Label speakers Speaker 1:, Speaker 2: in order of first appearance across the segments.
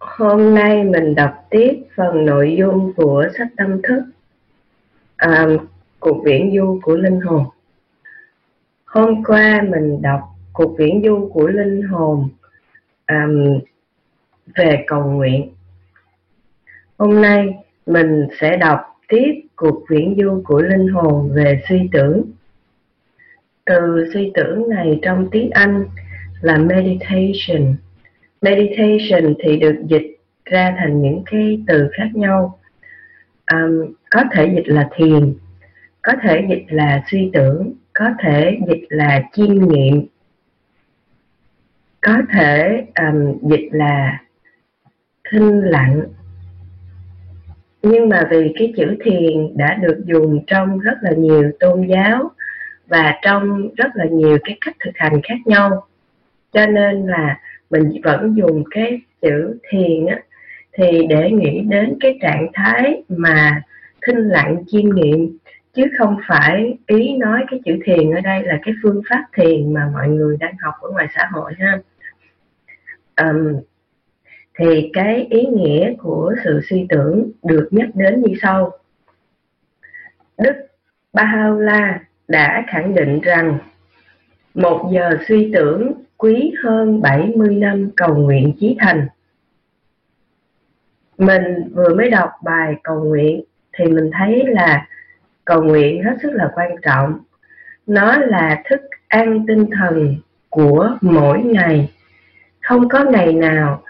Speaker 1: Hôm nay mình đọc tiếp phần nội dung của sách tâm thức à, Cuộc viễn du của linh hồn. Hôm qua mình đọc cuộc viễn du của linh hồn à, về cầu nguyện. Hôm nay mình sẽ đọc tiếp cuộc viễn du của linh hồn về suy tưởng. Từ suy tưởng này trong tiếng Anh là meditation meditation thì được dịch ra thành những cái từ khác nhau. Um, có thể dịch là thiền có thể dịch là suy tưởng có thể dịch là chiêm nghiệm có thể um, dịch là thinh lặng. Nhưng mà vì cái chữ thiền đã được dùng trong rất là nhiều tôn giáo và trong rất là nhiều cái cách thực hành khác nhau cho nên là mình vẫn dùng cái chữ thiền á thì để nghĩ đến cái trạng thái mà thinh lặng chiêm nghiệm chứ không phải ý nói cái chữ thiền ở đây là cái phương pháp thiền mà mọi người đang học ở ngoài xã hội ha. Um, thì cái ý nghĩa của sự suy tưởng được nhắc đến như sau. Đức Baha'u'llah đã khẳng định rằng một giờ suy tưởng quý hơn 70 năm cầu nguyện chí thành. Mình vừa mới đọc bài cầu nguyện thì mình thấy là cầu nguyện hết sức là quan trọng. Nó là thức ăn tinh thần của mỗi ngày. Không có ngày nào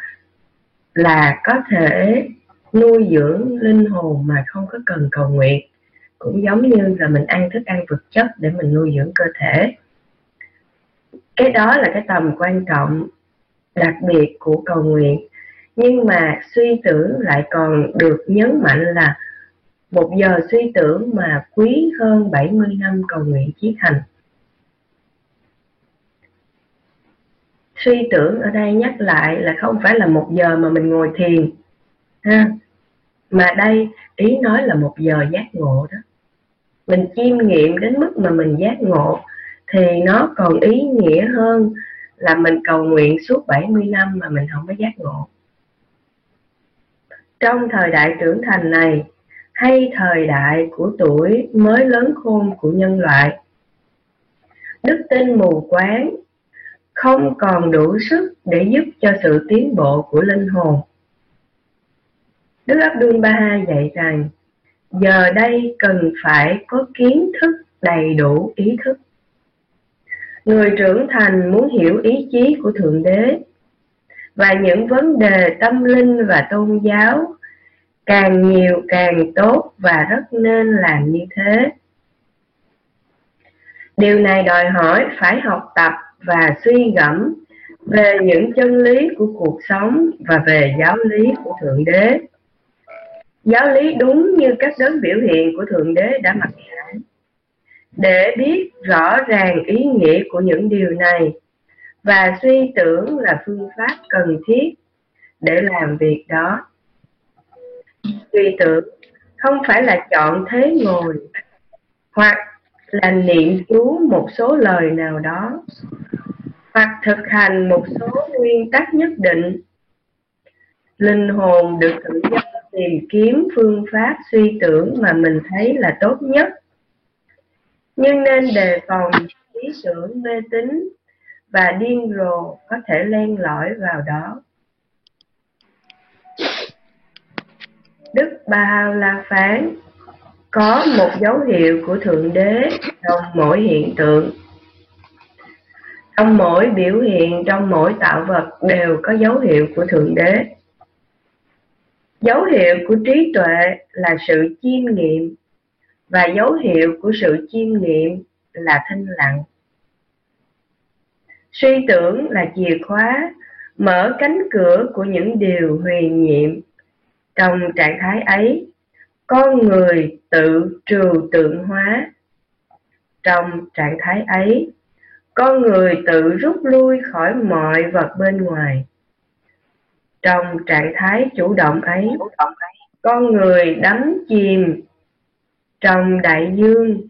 Speaker 1: là có thể nuôi dưỡng linh hồn mà không có cần cầu nguyện. Cũng giống như là mình ăn thức ăn vật chất để mình nuôi dưỡng cơ thể cái đó là cái tầm quan trọng, đặc biệt của cầu nguyện. Nhưng mà suy tưởng lại còn được nhấn mạnh là một giờ suy tưởng mà quý hơn 70 năm cầu nguyện chí thành. Suy tưởng ở đây nhắc lại là không phải là một giờ mà mình ngồi thiền, ha, mà đây ý nói là một giờ giác ngộ đó. Mình chiêm nghiệm đến mức mà mình giác ngộ thì nó còn ý nghĩa hơn là mình cầu nguyện suốt 70 năm mà mình không có giác ngộ. Trong thời đại trưởng thành này, hay thời đại của tuổi mới lớn khôn của nhân loại, đức tin mù quáng không còn đủ sức để giúp cho sự tiến bộ của linh hồn. Đức Abdul Baha dạy rằng, giờ đây cần phải có kiến thức đầy đủ ý thức người trưởng thành muốn hiểu ý chí của thượng đế và những vấn đề tâm linh và tôn giáo càng nhiều càng tốt và rất nên làm như thế. Điều này đòi hỏi phải học tập và suy gẫm về những chân lý của cuộc sống và về giáo lý của thượng đế. Giáo lý đúng như các đấng biểu hiện của thượng đế đã mặc khải để biết rõ ràng ý nghĩa của những điều này, và suy tưởng là phương pháp cần thiết để làm việc đó. Suy tưởng không phải là chọn thế ngồi hoặc là niệm chú một số lời nào đó, hoặc thực hành một số nguyên tắc nhất định. Linh hồn được tự do tìm kiếm phương pháp suy tưởng mà mình thấy là tốt nhất nhưng nên đề phòng ý tưởng mê tín và điên rồ có thể len lỏi vào đó. Đức Ba La phán có một dấu hiệu của Thượng Đế trong mỗi hiện tượng. Trong mỗi biểu hiện, trong mỗi tạo vật đều có dấu hiệu của Thượng Đế. Dấu hiệu của trí tuệ là sự chiêm nghiệm và dấu hiệu của sự chiêm nghiệm là thanh lặng. Suy tưởng là chìa khóa mở cánh cửa của những điều huyền nhiệm. Trong trạng thái ấy, con người tự trừu tượng hóa. Trong trạng thái ấy, con người tự rút lui khỏi mọi vật bên ngoài. Trong trạng thái chủ động ấy, con người đắm chìm trong đại dương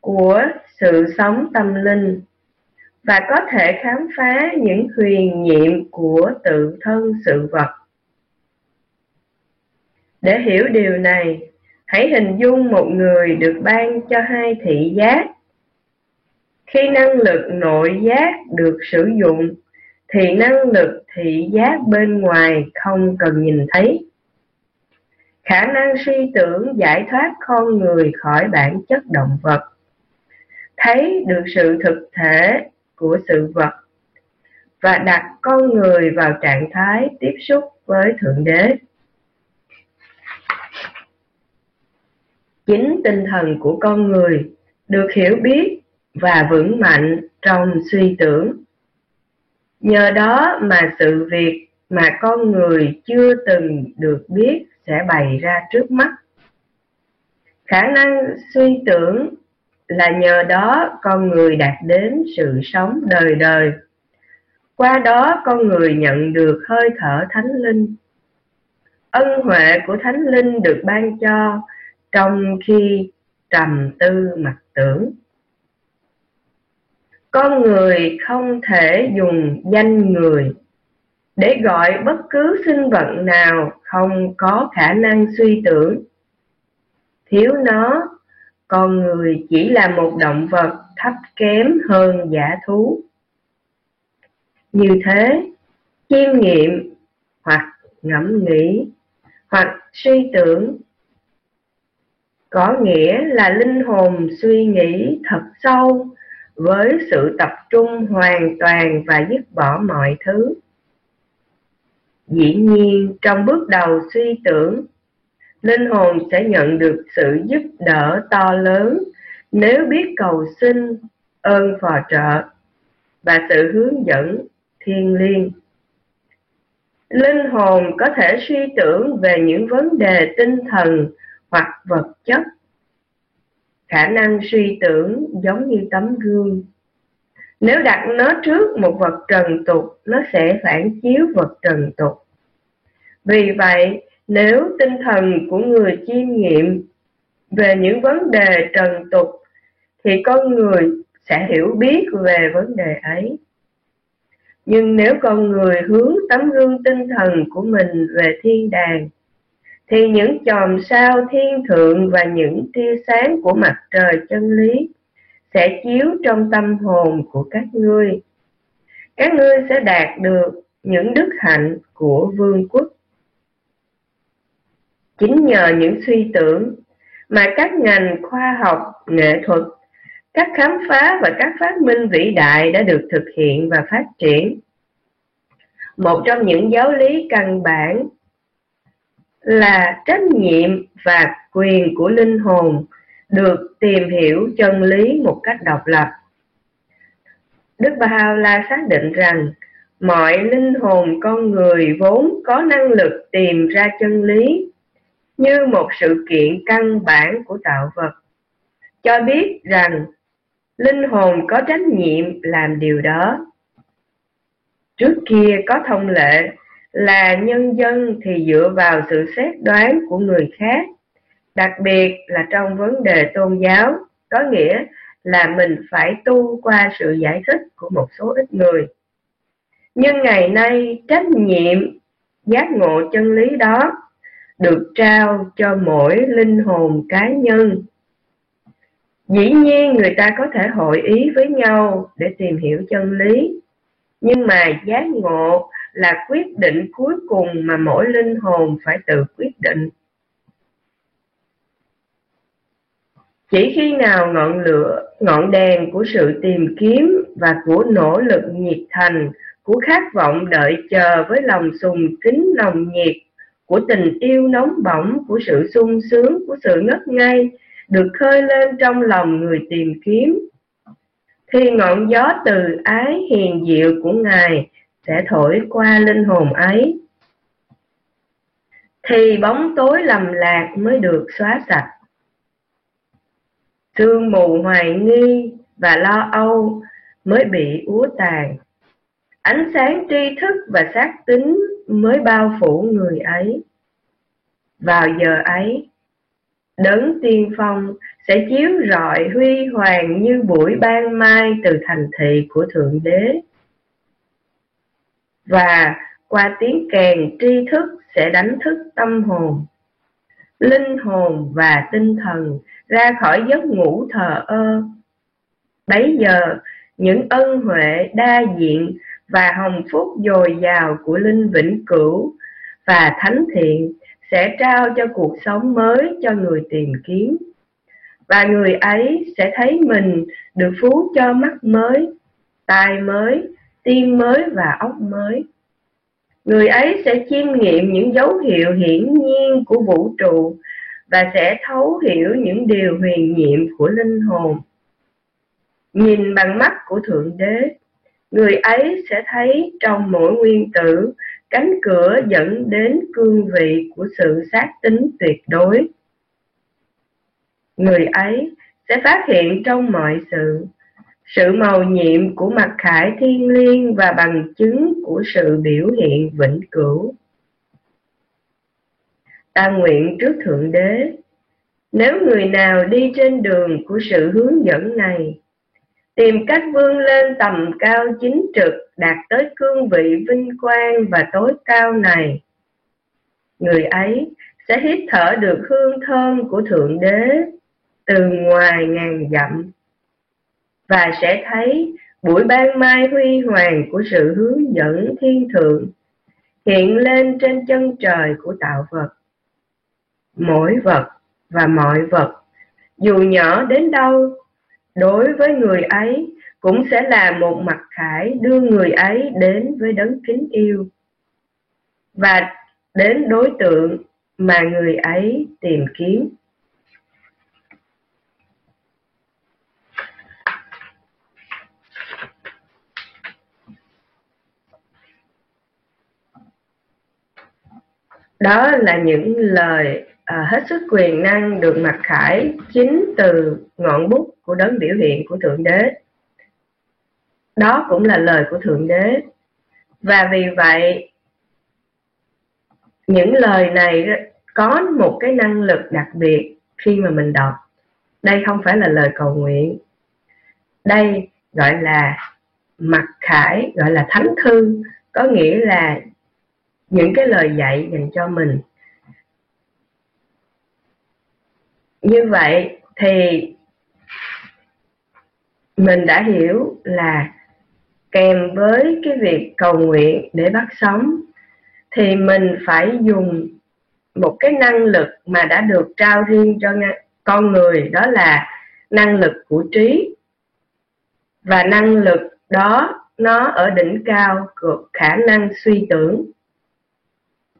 Speaker 1: của sự sống tâm linh và có thể khám phá những huyền nhiệm của tự thân sự vật Để hiểu điều này, hãy hình dung một người được ban cho hai thị giác. Khi năng lực nội giác được sử dụng, thì năng lực thị giác bên ngoài không cần nhìn thấy. Khả năng suy tưởng giải thoát con người khỏi bản chất động vật. Thấy được sự thực thể của sự vật và đặt con người vào trạng thái tiếp xúc với Thượng Đế. Chính tinh thần của con người được hiểu biết và vững mạnh trong suy tưởng. Nhờ đó mà sự việc mà con người chưa từng được biết sẽ bày ra trước mắt. Khả năng suy tưởng là nhờ đó con người đạt đến sự sống đời đời. Qua đó con người nhận được hơi thở thánh linh. Ân huệ của thánh linh được ban cho trong khi trầm tư mặc tưởng. Con người không thể dùng danh người để gọi bất cứ sinh vật nào không có khả năng suy tưởng. Thiếu nó, con người chỉ là một động vật thấp kém hơn giả thú. Như thế, chiêm nghiệm hoặc ngẫm nghĩ hoặc suy tưởng có nghĩa là linh hồn suy nghĩ thật sâu với sự tập trung hoàn toàn và dứt bỏ mọi thứ dĩ nhiên, trong bước đầu suy tưởng, linh hồn sẽ nhận được sự giúp đỡ to lớn nếu biết cầu xin, ơn phò trợ và sự hướng dẫn thiên liêng. Linh hồn có thể suy tưởng về những vấn đề tinh thần hoặc vật chất. Khả năng suy tưởng giống như tấm gương. Nếu đặt nó trước một vật trần tục, nó sẽ phản chiếu vật trần tục vì vậy, nếu tinh thần của người chiêm nghiệm về những vấn đề trần tục, thì con người sẽ hiểu biết về vấn đề ấy nhưng nếu con người hướng tấm gương tinh thần của mình về thiên đàng, thì những chòm sao thiên thượng và những tia sáng của mặt trời chân lý sẽ chiếu trong tâm hồn của các ngươi. Các ngươi sẽ đạt được những đức hạnh của vương quốc. Chính nhờ những suy tưởng mà các ngành khoa học, nghệ thuật, các khám phá và các phát minh vĩ đại đã được thực hiện và phát triển. Một trong những giáo lý căn bản là trách nhiệm và quyền của linh hồn được tìm hiểu chân lý một cách độc lập. Đức Bà La xác định rằng mọi linh hồn con người vốn có năng lực tìm ra chân lý như một sự kiện căn bản của tạo vật, cho biết rằng linh hồn có trách nhiệm làm điều đó. Trước kia có thông lệ là nhân dân thì dựa vào sự xét đoán của người khác, đặc biệt là trong vấn đề tôn giáo, có nghĩa là mình phải tu qua sự giải thích của một số ít người. Nhưng ngày nay trách nhiệm giác ngộ chân lý đó được trao cho mỗi linh hồn cá nhân. Dĩ nhiên người ta có thể hội ý với nhau để tìm hiểu chân lý, nhưng mà giác ngộ là quyết định cuối cùng mà mỗi linh hồn phải tự quyết định. Chỉ khi nào ngọn lửa, ngọn đèn của sự tìm kiếm và của nỗ lực nhiệt thành, của khát vọng đợi chờ với lòng sùng kính nồng nhiệt, của tình yêu nóng bỏng, của sự sung sướng, của sự ngất ngây, được khơi lên trong lòng người tìm kiếm, thì ngọn gió từ ái hiền diệu của Ngài sẽ thổi qua linh hồn ấy. Thì bóng tối lầm lạc mới được xóa sạch. Sương mù hoài nghi và lo âu mới bị úa tàn ánh sáng tri thức và xác tính mới bao phủ người ấy vào giờ ấy đấng tiên phong sẽ chiếu rọi huy hoàng như buổi ban mai từ thành thị của thượng đế và qua tiếng kèn tri thức sẽ đánh thức tâm hồn linh hồn và tinh thần ra khỏi giấc ngủ thờ ơ. Bấy giờ, những ân huệ đa diện và hồng phúc dồi dào của linh vĩnh cửu và thánh thiện sẽ trao cho cuộc sống mới cho người tìm kiếm. Và người ấy sẽ thấy mình được phú cho mắt mới, tai mới, tim mới và óc mới. Người ấy sẽ chiêm nghiệm những dấu hiệu hiển nhiên của vũ trụ và sẽ thấu hiểu những điều huyền nhiệm của linh hồn. Nhìn bằng mắt của thượng đế người ấy sẽ thấy trong mỗi nguyên tử, cánh cửa dẫn đến cương vị của sự xác tính tuyệt đối. Người ấy sẽ phát hiện trong mọi sự sự màu nhiệm của mặt khải thiên liêng và bằng chứng của sự biểu hiện vĩnh cửu. Ta nguyện trước thượng đế, nếu người nào đi trên đường của sự hướng dẫn này tìm cách vươn lên tầm cao chính trực, đạt tới cương vị vinh quang và tối cao này. Người ấy sẽ hít thở được hương thơm của thượng đế từ ngoài ngàn dặm và sẽ thấy buổi ban mai huy hoàng của sự hướng dẫn thiên thượng hiện lên trên chân trời của tạo vật. Mỗi vật và mọi vật, dù nhỏ đến đâu đối với người ấy, cũng sẽ là một mặt khải đưa người ấy đến với đấng kính yêu. Và đến đối tượng mà người ấy tìm kiếm. Đó là những lời à, hết sức quyền năng được mặc khải chính từ ngọn bút của đấng biểu hiện của thượng đế. Đó cũng là lời của thượng đế. Và vì vậy những lời này có một cái năng lực đặc biệt khi mà mình đọc. Đây không phải là lời cầu nguyện. Đây gọi là mặc khải gọi là thánh thư. Có nghĩa là những cái lời dạy dành cho mình. Như vậy thì mình đã hiểu là kèm với cái việc cầu nguyện để bắt sống thì mình phải dùng một cái năng lực mà đã được trao riêng cho con người, đó là năng lực của trí. Và năng lực đó nó ở đỉnh cao của khả năng suy tưởng.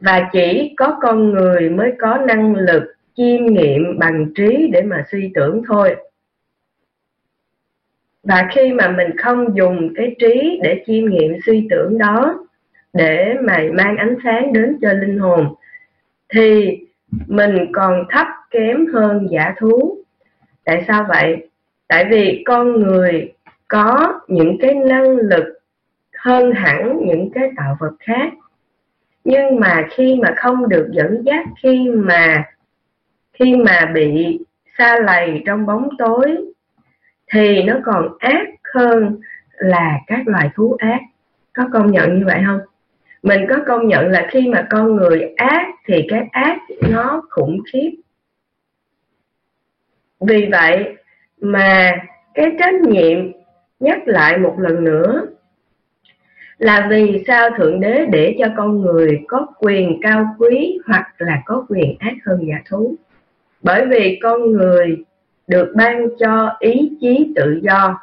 Speaker 1: Và chỉ có con người mới có năng lực chiêm nghiệm bằng trí để mà suy tưởng thôi. Và khi mà mình không dùng cái trí để chiêm nghiệm suy tưởng đó để mà mang ánh sáng đến cho linh hồn, thì mình còn thấp kém hơn giả thú. Tại sao vậy? Tại vì con người có những cái năng lực hơn hẳn những cái tạo vật khác. Nhưng mà khi mà không được dẫn dắt, khi mà khi mà bị xa lầy trong bóng tối, thì nó còn ác hơn là các loài thú ác. Có công nhận như vậy không? Mình có công nhận là khi mà con người ác thì cái ác nó khủng khiếp. Vì vậy mà cái trách nhiệm nhắc lại một lần nữa là vì sao thượng đế để cho con người có quyền cao quý hoặc là có quyền ác hơn giả thú? Bởi vì con người được ban cho ý chí tự do.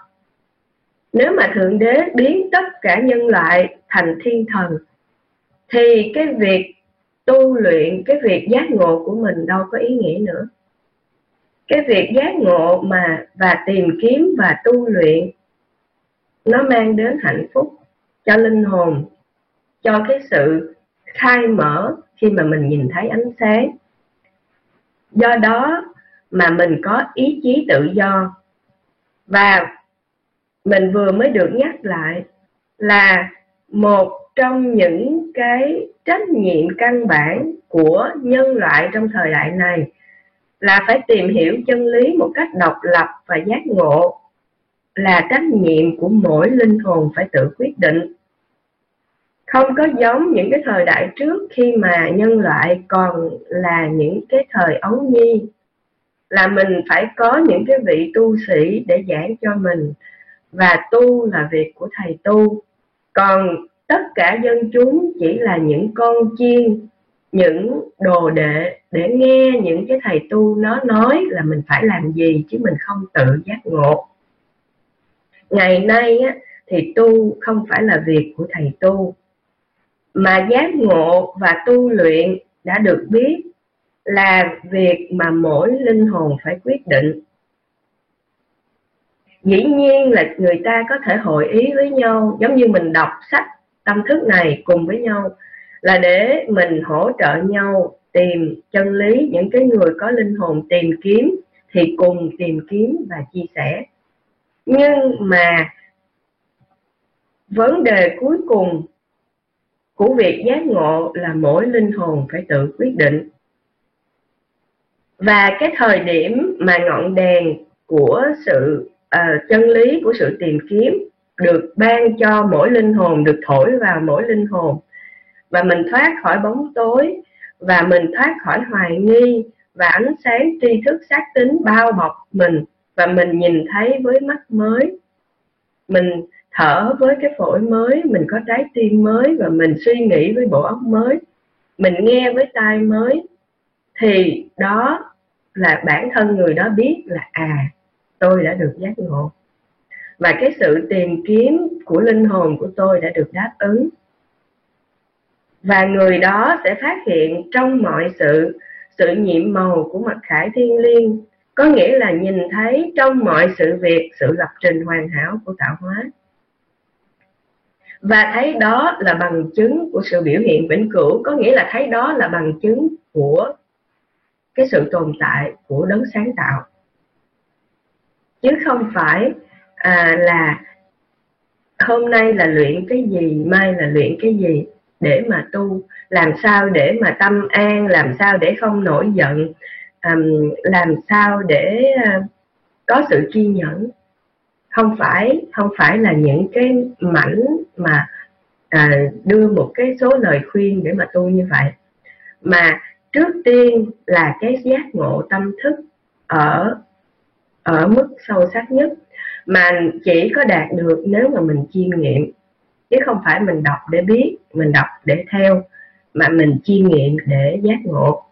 Speaker 1: Nếu mà thượng đế biến tất cả nhân loại thành thiên thần, thì cái việc tu luyện, cái việc giác ngộ của mình đâu có ý nghĩa nữa. Cái việc giác ngộ mà, và tìm kiếm và tu luyện, nó mang đến hạnh phúc cho linh hồn, cho cái sự khai mở khi mà mình nhìn thấy ánh sáng do đó mà mình có ý chí tự do. Và mình vừa mới được nhắc lại là một trong những cái trách nhiệm căn bản của nhân loại trong thời đại này là phải tìm hiểu chân lý một cách độc lập và giác ngộ là trách nhiệm của mỗi linh hồn phải tự quyết định không có giống những cái thời đại trước khi mà nhân loại còn là những cái thời ấu nhi là mình phải có những cái vị tu sĩ để giảng cho mình. Và tu là việc của thầy tu. Còn tất cả dân chúng chỉ là những con chiên những đồ đệ để nghe những cái thầy tu nó nói là mình phải làm gì chứ mình không tự giác ngộ. Ngày nay á, thì tu không phải là việc của thầy tu mà giác ngộ và tu luyện đã được biết là việc mà mỗi linh hồn phải quyết định. Dĩ nhiên là người ta có thể hội ý với nhau, giống như mình đọc sách, tâm thức này cùng với nhau, là để mình hỗ trợ nhau tìm chân lý những cái người có linh hồn tìm kiếm, thì cùng tìm kiếm và chia sẻ. Nhưng mà vấn đề cuối cùng của việc giác ngộ là mỗi linh hồn phải tự quyết định. Và cái thời điểm mà ngọn đèn của sự uh, chân lý của sự tìm kiếm được ban cho mỗi linh hồn được thổi vào mỗi linh hồn. Và mình thoát khỏi bóng tối và mình thoát khỏi hoài nghi và ánh sáng tri thức xác tính bao bọc mình và mình nhìn thấy với mắt mới. Mình thở với cái phổi mới, mình có trái tim mới và mình suy nghĩ với bộ óc mới, mình nghe với tai mới, thì đó là bản thân người đó biết là à tôi đã được giác ngộ. Và cái sự tìm kiếm của linh hồn của tôi đã được đáp ứng. Và người đó sẽ phát hiện trong mọi sự sự nhiệm màu của mặt khải thiên liêng, có nghĩa là nhìn thấy trong mọi sự việc, sự lập trình hoàn hảo của tạo hóa và thấy đó là bằng chứng của sự biểu hiện vĩnh cửu. Có nghĩa là thấy đó là bằng chứng của cái sự tồn tại của đấng sáng tạo. Chứ không phải à, là hôm nay là luyện cái gì mai là luyện cái gì để mà tu làm sao để mà tâm an làm sao để không nổi giận um, làm sao để uh, có sự kiên nhẫn không phải không phải là những cái mảnh mà à, đưa một cái số lời khuyên để mà tu như vậy. Mà trước tiên là cái giác ngộ tâm thức ở ở mức sâu sắc nhất. Mà chỉ có đạt được nếu mà mình chiêm nghiệm. Chứ không phải mình đọc để biết mình đọc để theo mà mình chiêm nghiệm để giác ngộ.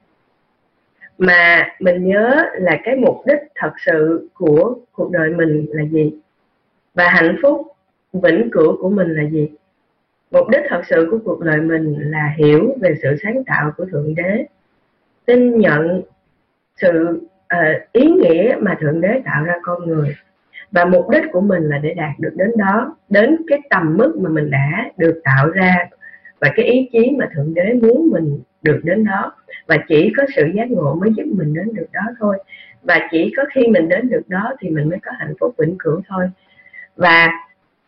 Speaker 1: Mà mình nhớ là cái mục đích thật sự của cuộc đời mình là gì? Và hạnh phúc vĩnh cửu của mình là gì? Mục đích thật sự của cuộc đời mình là hiểu về sự sáng tạo của thượng đế tin nhận sự uh, ý nghĩa mà thượng đế tạo ra con người. Và mục đích của mình là để đạt được đến đó đến cái tầm mức mà mình đã được tạo ra và cái ý chí mà thượng đế muốn mình được đến đó. Và chỉ có sự giác ngộ mới giúp mình đến được đó thôi. Và chỉ có khi mình đến được đó thì mình mới có hạnh phúc vĩnh cửu thôi và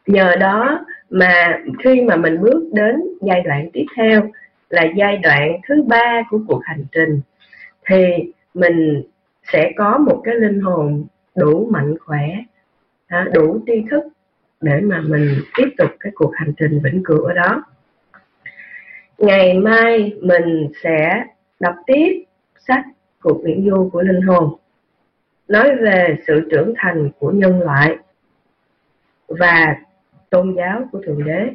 Speaker 1: nhờ đó mà khi mà mình bước đến giai đoạn tiếp theo là giai đoạn thứ ba của cuộc hành trình, thì mình sẽ có một cái linh hồn đủ mạnh khỏe à, đủ tri thức để mà mình tiếp tục cái cuộc hành trình vĩnh cửu ở đó. Ngày mai mình sẽ đọc tiếp sách cuộc viễn du của linh hồn, nói về sự trưởng thành của nhân loại và tôn giáo của thượng đế.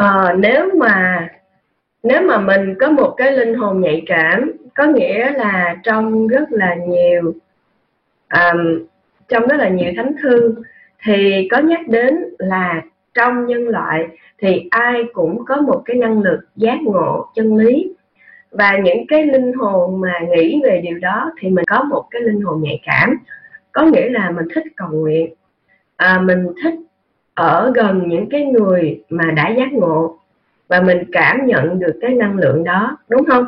Speaker 1: À, nếu mà nếu mà mình có một cái linh hồn nhạy cảm có nghĩa là trong rất là nhiều um, trong rất là nhiều thánh thư thì có nhắc đến là trong nhân loại thì ai cũng có một cái năng lực giác ngộ chân lý. Và những cái linh hồn mà nghĩ về điều đó thì mình có một cái linh hồn nhạy cảm có nghĩa là mình thích cầu nguyện. À, mình thích ở gần những cái người mà đã giác ngộ và mình cảm nhận được cái năng lượng đó đúng không?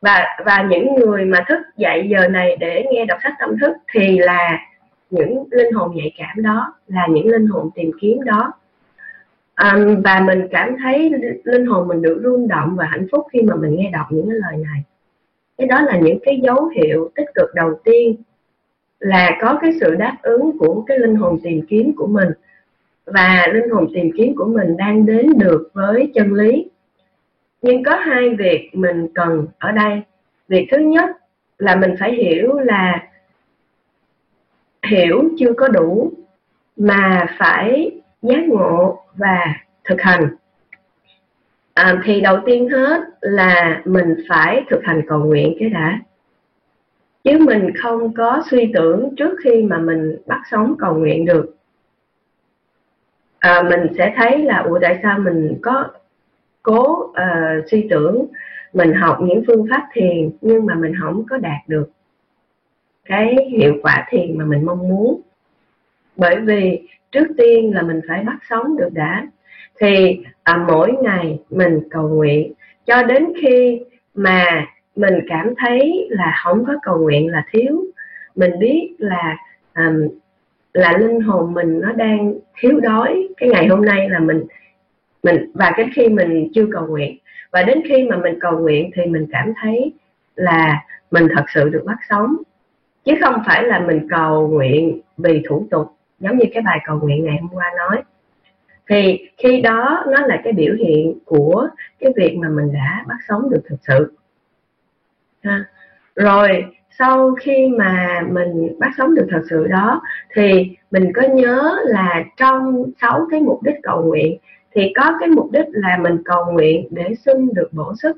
Speaker 1: Và và những người mà thức dậy giờ này để nghe đọc sách tâm thức thì là những linh hồn nhạy cảm đó là những linh hồn tìm kiếm đó. Um, và mình cảm thấy linh hồn mình được rung động và hạnh phúc khi mà mình nghe đọc những cái lời này. Cái đó là những cái dấu hiệu tích cực đầu tiên là có cái sự đáp ứng của cái linh hồn tìm kiếm của mình và linh hồn tìm kiếm của mình đang đến được với chân lý. Nhưng có hai việc mình cần ở đây. Việc thứ nhất là mình phải hiểu là hiểu chưa có đủ mà phải giác ngộ và thực hành. À, thì đầu tiên hết là mình phải thực hành cầu nguyện cái đã. Chứ mình không có suy tưởng trước khi mà mình bắt sống cầu nguyện được à, mình sẽ thấy là ủa tại sao mình có cố uh, suy tưởng mình học những phương pháp thiền nhưng mà mình không có đạt được cái hiệu quả thiền mà mình mong muốn? Bởi vì trước tiên là mình phải bắt sống được đã. Thì à, mỗi ngày mình cầu nguyện cho đến khi mà mình cảm thấy là không có cầu nguyện là thiếu. Mình biết là um, là linh hồn mình nó đang thiếu đói cái ngày hôm nay là mình mình, và cái khi mình chưa cầu nguyện. Và đến khi mà mình cầu nguyện thì mình cảm thấy là mình thật sự được bắt sống. Chứ không phải là mình cầu nguyện vì thủ tục, giống như cái bài cầu nguyện ngày hôm qua nói. Thì khi đó nó là cái biểu hiện của cái việc mà mình đã bắt sống được thực sự. Ha. rồi sau khi mà mình bắt sống được thật sự đó thì mình có nhớ là trong sáu cái mục đích cầu nguyện thì có cái mục đích là mình cầu nguyện để xin được bổ sức.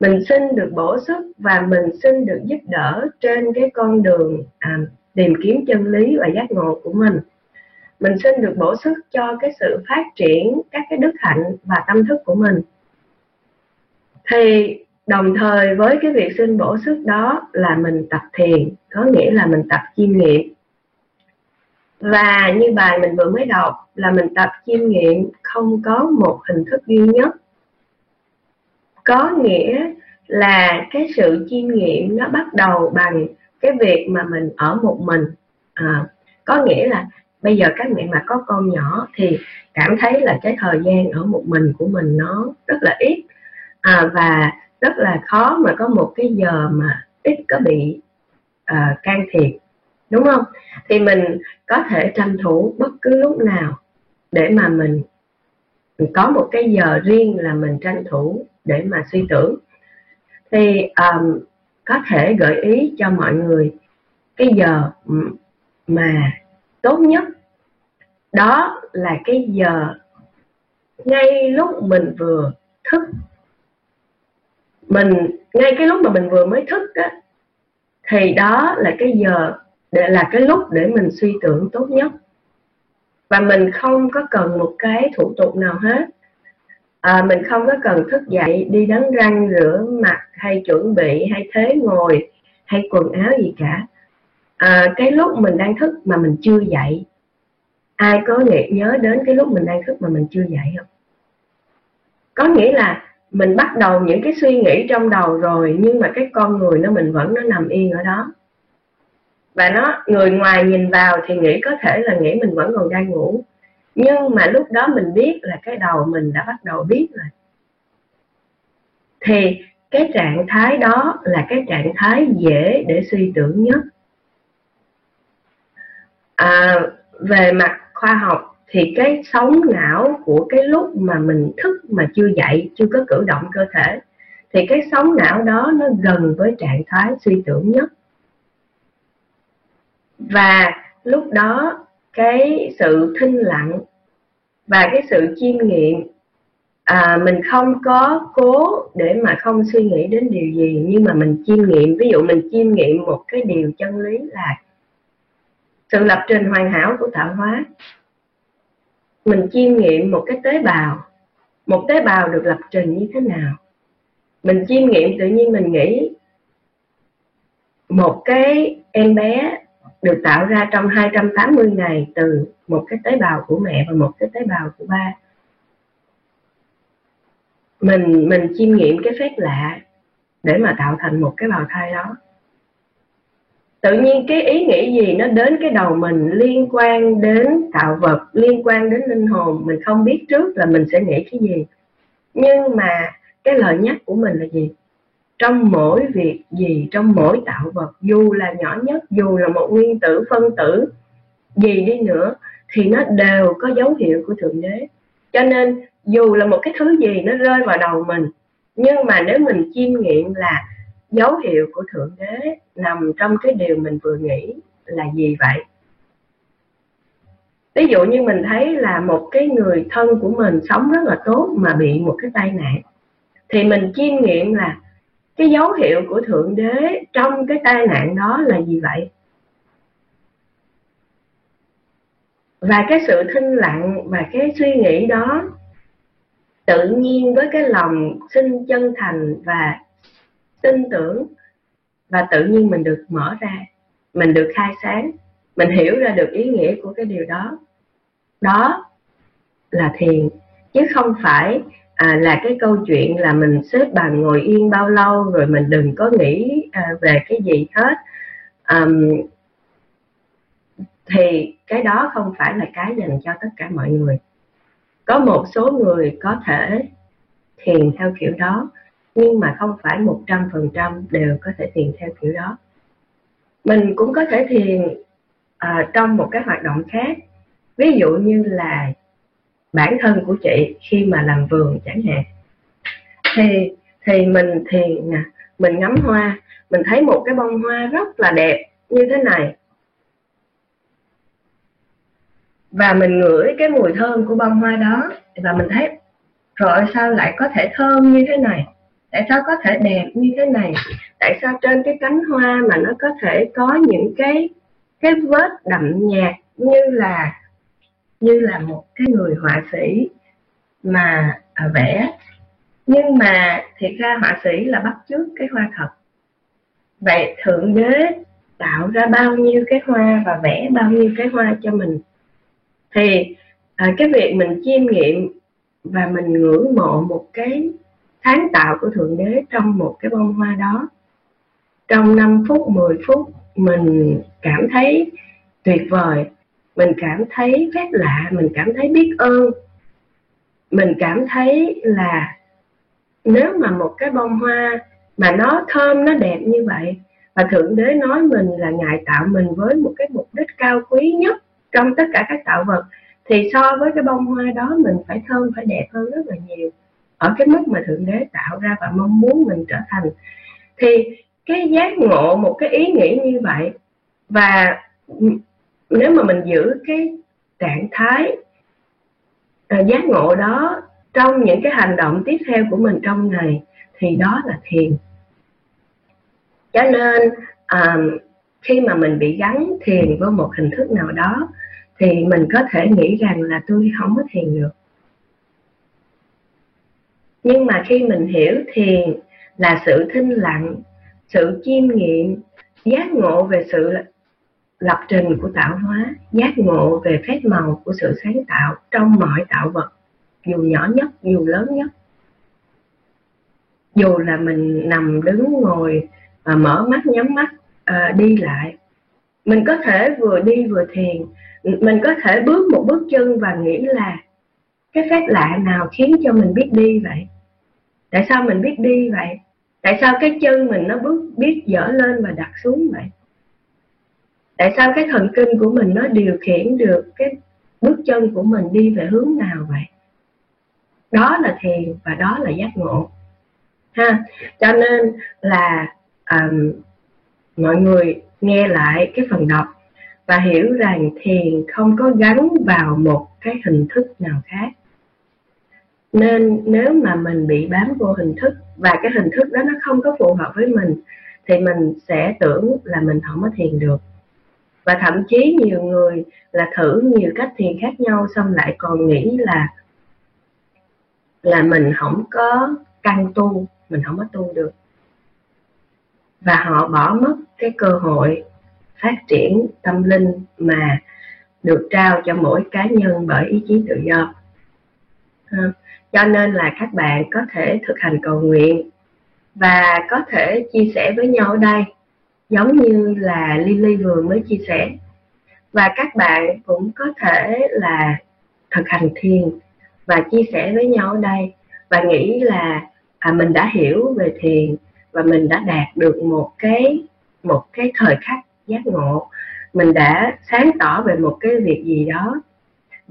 Speaker 1: Mình xin được bổ sức và mình xin được giúp đỡ trên cái con đường à, tìm kiếm chân lý và giác ngộ của mình. Mình xin được bổ sức cho cái sự phát triển các cái đức hạnh và tâm thức của mình. Thì đồng thời với cái việc xin bổ sức đó là mình tập thiền có nghĩa là mình tập chiêm nghiệm. Và như bài mình vừa mới đọc là mình tập chiêm nghiệm không có một hình thức duy nhất. Có nghĩa là cái sự chiêm nghiệm nó bắt đầu bằng cái việc mà mình ở một mình. À, có nghĩa là bây giờ các mẹ mà có con nhỏ thì cảm thấy là cái thời gian ở một mình của mình nó rất là ít. À, và rất là khó mà có một cái giờ mà ít có bị uh, can thiệp đúng không? Thì mình có thể tranh thủ bất cứ lúc nào để mà mình, mình có một cái giờ riêng là mình tranh thủ để mà suy tưởng. Thì um, có thể gợi ý cho mọi người cái giờ mà tốt nhất. Đó là cái giờ ngay lúc mình vừa thức mình ngay cái lúc mà mình vừa mới thức á thì đó là cái giờ để là cái lúc để mình suy tưởng tốt nhất. Và mình không có cần một cái thủ tục nào hết. À, mình không có cần thức dậy đi đánh răng rửa mặt hay chuẩn bị hay thế ngồi hay quần áo gì cả. À, cái lúc mình đang thức mà mình chưa dậy ai có nghĩ nhớ đến cái lúc mình đang thức mà mình chưa dậy không? Có nghĩa là mình bắt đầu những cái suy nghĩ trong đầu rồi nhưng mà cái con người nó mình vẫn nó nằm yên ở đó. Và nó người ngoài nhìn vào thì nghĩ có thể là nghĩ mình vẫn còn đang ngủ. Nhưng mà lúc đó mình biết là cái đầu mình đã bắt đầu biết rồi. Thì cái trạng thái đó là cái trạng thái dễ để suy tưởng nhất. À, về mặt khoa học thì cái sóng não của cái lúc mà mình thức mà chưa dậy chưa có cử động cơ thể thì cái sóng não đó nó gần với trạng thái suy tưởng nhất. Và lúc đó cái sự thinh lặng và cái sự chiêm nghiệm à, mình không có cố để mà không suy nghĩ đến điều gì nhưng mà mình chiêm nghiệm. Ví dụ mình chiêm nghiệm một cái điều chân lý là sự lập trình hoàn hảo của tạo hóa mình chiêm nghiệm một cái tế bào. Một tế bào được lập trình như thế nào? Mình chiêm nghiệm tự nhiên mình nghĩ một cái em bé được tạo ra trong 280 ngày từ một cái tế bào của mẹ và một cái tế bào của ba. Mình mình chiêm nghiệm cái phép lạ để mà tạo thành một cái bào thai đó tự nhiên cái ý nghĩ gì nó đến cái đầu mình liên quan đến tạo vật, liên quan đến linh hồn, mình không biết trước là mình sẽ nghĩ cái gì. Nhưng mà cái lời nhắc của mình là gì? Trong mỗi việc gì, trong mỗi tạo vật, dù là nhỏ nhất, dù là một nguyên tử, phân tử, gì đi nữa, thì nó đều có dấu hiệu của thượng đế. Cho nên, dù là một cái thứ gì nó rơi vào đầu mình, nhưng mà nếu mình chiêm nghiệm là dấu hiệu của thượng đế nằm trong cái điều mình vừa nghĩ là gì vậy? Ví dụ như mình thấy là một cái người thân của mình sống rất là tốt mà bị một cái tai nạn, thì mình chiêm nghiệm là cái dấu hiệu của thượng đế trong cái tai nạn đó là gì vậy? Và cái sự thinh lặng và cái suy nghĩ đó tự nhiên với cái lòng xin chân thành và tin tưởng và tự nhiên mình được mở ra mình được khai sáng mình hiểu ra được ý nghĩa của cái điều đó. Đó là thiền chứ không phải à, là cái câu chuyện là mình xếp bàn ngồi yên bao lâu rồi mình đừng có nghĩ à, về cái gì hết. Um, thì cái đó không phải là cái dành cho tất cả mọi người. Có một số người có thể thiền theo kiểu đó nhưng mà không phải một trăm phần trăm đều có thể thiền theo kiểu đó. Mình cũng có thể thiền à, trong một cái hoạt động khác. Ví dụ như là bản thân của chị khi mà làm vườn chẳng hạn. Thì thì mình thiền nè mình ngắm hoa mình thấy một cái bông hoa rất là đẹp như thế này. Và mình ngửi cái mùi thơm của bông hoa đó và mình thấy rồi sao lại có thể thơm như thế này? Tại sao có thể đẹp như thế này? Tại sao trên cái cánh hoa mà nó có thể có những cái cái vết đậm nhạt như là như là một cái người họa sĩ mà à, vẽ? Nhưng mà thiệt ra họa sĩ là bắt chước cái hoa thật. Vậy thượng đế tạo ra bao nhiêu cái hoa và vẽ bao nhiêu cái hoa cho mình? Thì à, cái việc mình chiêm nghiệm và mình ngưỡng mộ một cái sáng tạo của thượng đế trong một cái bông hoa đó. Trong 5 phút 10 phút, mình cảm thấy tuyệt vời. Mình cảm thấy phép lạ, mình cảm thấy biết ơn. Mình cảm thấy là nếu mà một cái bông hoa mà nó thơm, nó đẹp như vậy, và thượng đế nói mình là ngài tạo mình với một cái mục đích cao quý nhất trong tất cả các tạo vật, thì so với cái bông hoa đó mình phải thơm, phải đẹp hơn rất là nhiều ở cái mức mà thượng đế tạo ra và mong muốn mình trở thành. Thì cái giác ngộ một cái ý nghĩ như vậy và nếu mà mình giữ cái trạng thái à, giác ngộ đó trong những cái hành động tiếp theo của mình trong ngày thì đó là thiền. Cho nên um, khi mà mình bị gắn thiền với một hình thức nào đó thì mình có thể nghĩ rằng là tôi không có thiền được nhưng mà khi mình hiểu thiền là sự thinh lặng sự chiêm nghiệm giác ngộ về sự lập trình của tạo hóa giác ngộ về phép màu của sự sáng tạo trong mọi tạo vật dù nhỏ nhất dù lớn nhất. Dù là mình nằm đứng ngồi và mở mắt nhắm mắt à, đi lại mình có thể vừa đi vừa thiền mình có thể bước một bước chân và nghĩ là cái phép lạ nào khiến cho mình biết đi vậy? Tại sao mình biết đi vậy? Tại sao cái chân mình nó bước biết dở lên và đặt xuống vậy? Tại sao cái thần kinh của mình nó điều khiển được cái bước chân của mình đi về hướng nào vậy? Đó là thiền và đó là giác ngộ. Ha cho nên là um, mọi người nghe lại cái phần đọc và hiểu rằng thiền không có gắn vào một cái hình thức nào khác nên nếu mà mình bị bám vô hình thức và cái hình thức đó nó không có phù hợp với mình, thì mình sẽ tưởng là mình không có thiền được. Và thậm chí nhiều người là thử nhiều cách thiền khác nhau xong lại còn nghĩ là là mình không có căn tu, mình không có tu được. Và họ bỏ mất cái cơ hội phát triển tâm linh mà được trao cho mỗi cá nhân bởi ý chí tự do cho nên là các bạn có thể thực hành cầu nguyện và có thể chia sẻ với nhau ở đây giống như là Lily vừa mới chia sẻ. Và các bạn cũng có thể là thực hành thiền và chia sẻ với nhau ở đây và nghĩ là à, mình đã hiểu về thiền và mình đã đạt được một cái một cái thời khắc giác ngộ. Mình đã sáng tỏ về một cái việc gì đó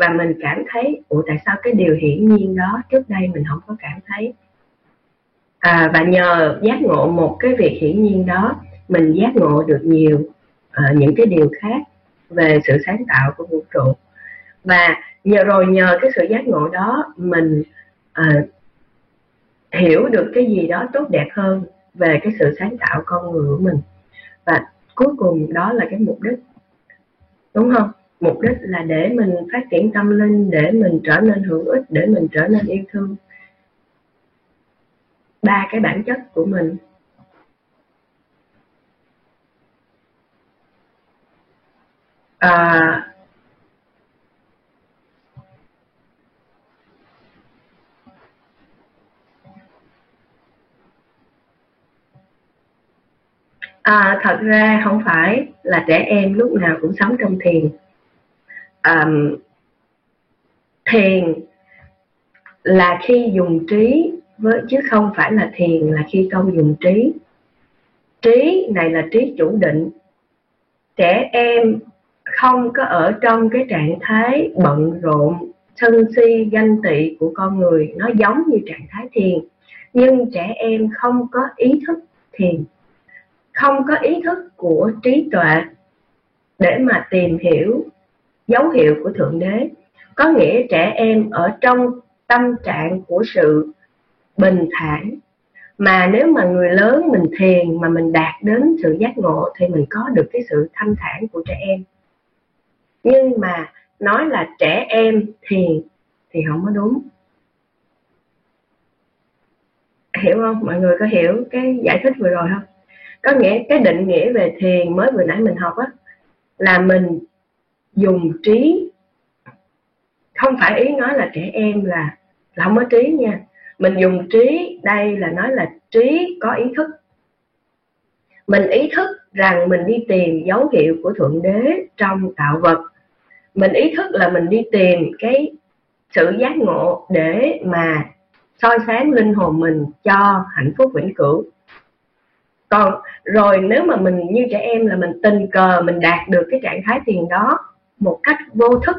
Speaker 1: và mình cảm thấy ủa tại sao cái điều hiển nhiên đó trước đây mình không có cảm thấy? À, và nhờ giác ngộ một cái việc hiển nhiên đó mình giác ngộ được nhiều uh, những cái điều khác về sự sáng tạo của vũ trụ. Và nhờ rồi nhờ cái sự giác ngộ đó mình uh, hiểu được cái gì đó tốt đẹp hơn về cái sự sáng tạo con người của mình. Và cuối cùng đó là cái mục đích đúng không? Mục đích là để mình phát triển tâm linh để mình trở nên hữu ích để mình trở nên yêu thương ba cái bản chất của mình à, À, thật ra không phải là trẻ em lúc nào cũng sống trong thiền um, thiền là khi dùng trí với chứ không phải là thiền là khi không dùng trí. Trí này là trí chủ định. Trẻ em không có ở trong cái trạng thái bận rộn, sân si, ganh tị của con người nó giống như trạng thái thiền. Nhưng trẻ em không có ý thức thiền không có ý thức của trí tuệ để mà tìm hiểu dấu hiệu của thượng đế. Có nghĩa trẻ em ở trong tâm trạng của sự bình thản. Mà nếu mà người lớn mình thiền mà mình đạt đến sự giác ngộ thì mình có được cái sự thanh thản của trẻ em. Nhưng mà nói là trẻ em thiền thì không có đúng. Hiểu không? Mọi người có hiểu cái giải thích vừa rồi không? Có nghĩa cái định nghĩa về thiền mới vừa nãy mình học á, là mình dùng trí. Không phải ý nói là trẻ em là là không có trí nha. Mình dùng trí, đây là nói là trí có ý thức. Mình ý thức rằng mình đi tìm dấu hiệu của thượng đế trong tạo vật. Mình ý thức là mình đi tìm cái sự giác ngộ để mà soi sáng linh hồn mình cho hạnh phúc vĩnh cửu. Còn rồi nếu mà mình, như trẻ em là mình tình cờ, mình đạt được cái trạng thái thiền đó một cách vô thức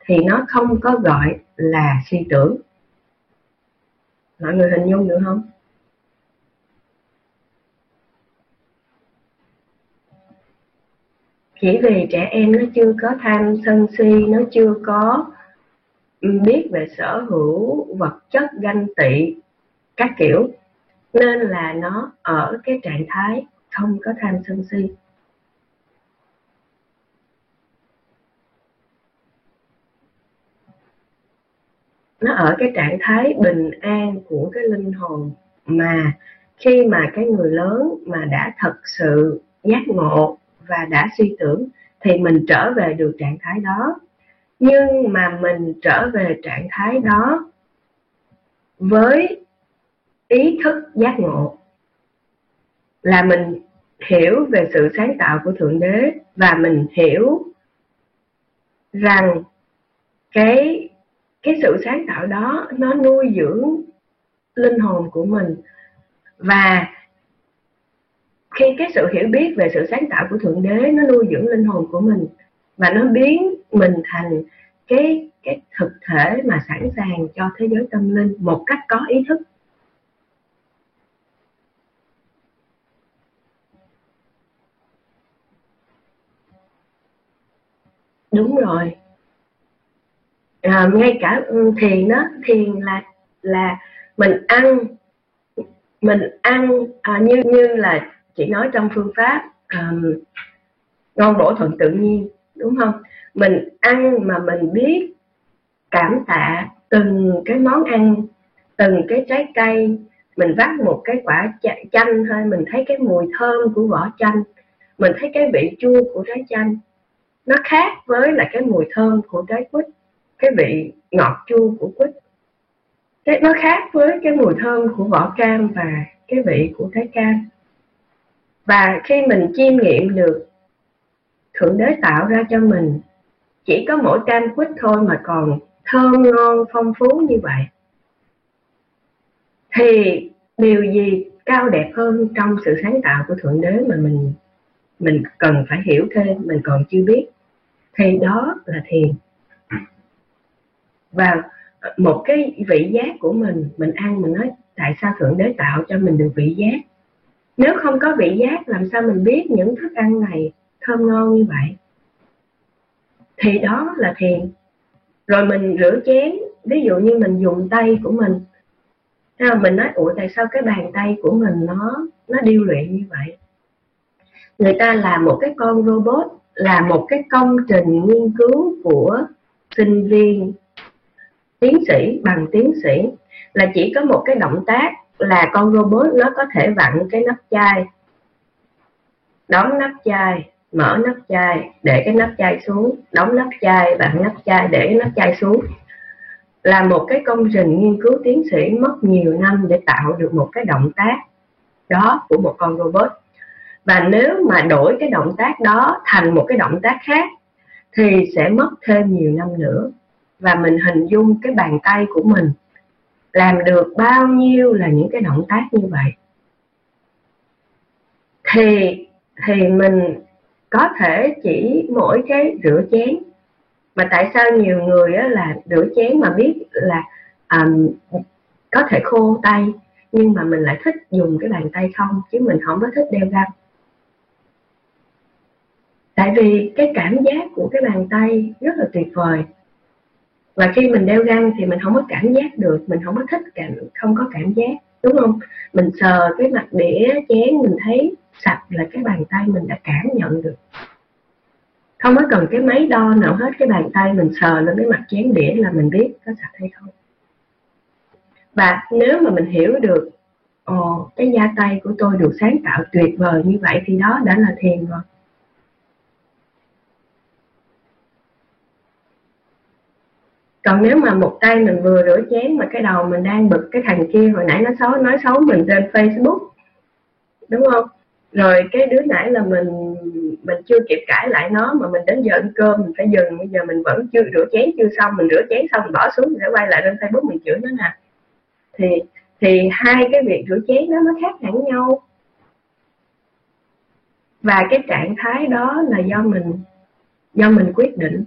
Speaker 1: thì nó không có gọi là suy tưởng. Mọi người hình dung được không? Chỉ vì trẻ em nó chưa có tham sân si, nó chưa có biết về sở hữu vật chất ganh tị, các kiểu, nên là nó ở cái trạng thái không có tham sân si. Nó ở cái trạng thái bình an của cái linh hồn. Mà khi mà cái người lớn mà đã thật sự giác ngộ và đã suy tưởng thì mình trở về được trạng thái đó. Nhưng mà mình trở về trạng thái đó với ý thức giác ngộ là mình hiểu về sự sáng tạo của thượng đế và mình hiểu rằng cái cái sự sáng tạo đó nó nuôi dưỡng linh hồn của mình. Và khi cái sự hiểu biết về sự sáng tạo của thượng đế nó nuôi dưỡng linh hồn của mình và nó biến mình thành cái cái thực thể mà sẵn sàng cho thế giới tâm linh một cách có ý thức. Đúng rồi à, ngay cả ừ, thiền đó thiền là là mình ăn mình ăn à, như như là chị nói trong phương pháp um, ngon bổ thuận tự nhiên đúng không? Mình ăn mà mình biết cảm tạ từng cái món ăn từng cái trái cây mình vắt một cái quả chanh thôi mình thấy cái mùi thơm của vỏ chanh mình thấy cái vị chua của trái chanh nó khác với là cái mùi thơm của trái quýt cái vị ngọt chua của quýt. Cái nó khác với cái mùi thơm của vỏ cam và cái vị của trái cam. Và khi mình chiêm nghiệm được thượng đế tạo ra cho mình, chỉ có mỗi cam quýt thôi mà còn thơm ngon, phong phú như vậy. Thì điều gì cao đẹp hơn trong sự sáng tạo của thượng đế mà mình mình cần phải hiểu thêm, mình còn chưa biết? Thì đó là thiền và ờ, một cái vị giác của mình mình ăn mình nói, tại sao thượng đế tạo cho mình được vị giác? Nếu không có vị giác, làm sao mình biết những thức ăn này thơm ngon như vậy? Thì đó là thiền. Rồi mình rửa chén, ví dụ như mình dùng tay của mình. Mình nói, ủa, tại sao cái bàn tay của mình nó nó điêu luyện như vậy? Người ta làm một cái con robot, là một cái công trình nghiên cứu của sinh viên tiến sĩ, bằng tiến sĩ, là chỉ có một cái động tác là con robot nó có thể vặn cái nắp chai. Đóng nắp chai, mở nắp chai, để cái nắp chai xuống. Đóng nắp chai, vặn nắp chai, để cái nắp chai xuống. Là một cái công trình nghiên cứu tiến sĩ mất nhiều năm để tạo được một cái động tác đó của một con robot. Và nếu mà đổi cái động tác đó thành một cái động tác khác thì sẽ mất thêm nhiều năm nữa và mình hình dung cái bàn tay của mình làm được bao nhiêu là những cái động tác như vậy. Thì thì mình có thể chỉ mỗi cái rửa chén. Mà tại sao nhiều người á, là rửa chén mà biết là um, có thể khô tay nhưng mà mình lại thích dùng cái bàn tay không? Chứ mình không có thích đeo găng. Tại vì cái cảm giác của cái bàn tay rất là tuyệt vời và khi mình đeo găng thì mình không có cảm giác được, mình không có thích cảm, không có cảm giác, đúng không? Mình sờ cái mặt đĩa chén, mình thấy sạch là cái bàn tay mình đã cảm nhận được. Không có cần cái máy đo nào hết, cái bàn tay mình sờ lên cái mặt chén đĩa là mình biết có sạch hay không. Và nếu mà mình hiểu được, ồ, cái da tay của tôi được sáng tạo tuyệt vời như vậy thì đó đã là thiền rồi. Còn nếu mà một tay mình vừa rửa chén mà cái đầu mình đang bực cái thằng kia, hồi nãy nó xấu, nói xấu mình trên facebook, đúng không? Rồi cái đứa nãy là mình mình chưa kịp cãi lại nó mà mình đến giờ ăn cơm, mình phải dừng. Bây giờ mình vẫn chưa rửa chén, chưa xong. Mình rửa chén xong mình bỏ xuống, mình sẽ quay lại lên facebook mình chửi nó nè. Thì thì hai cái việc rửa chén đó nó khác hẳn nhau. Và cái trạng thái đó là do mình do mình quyết định.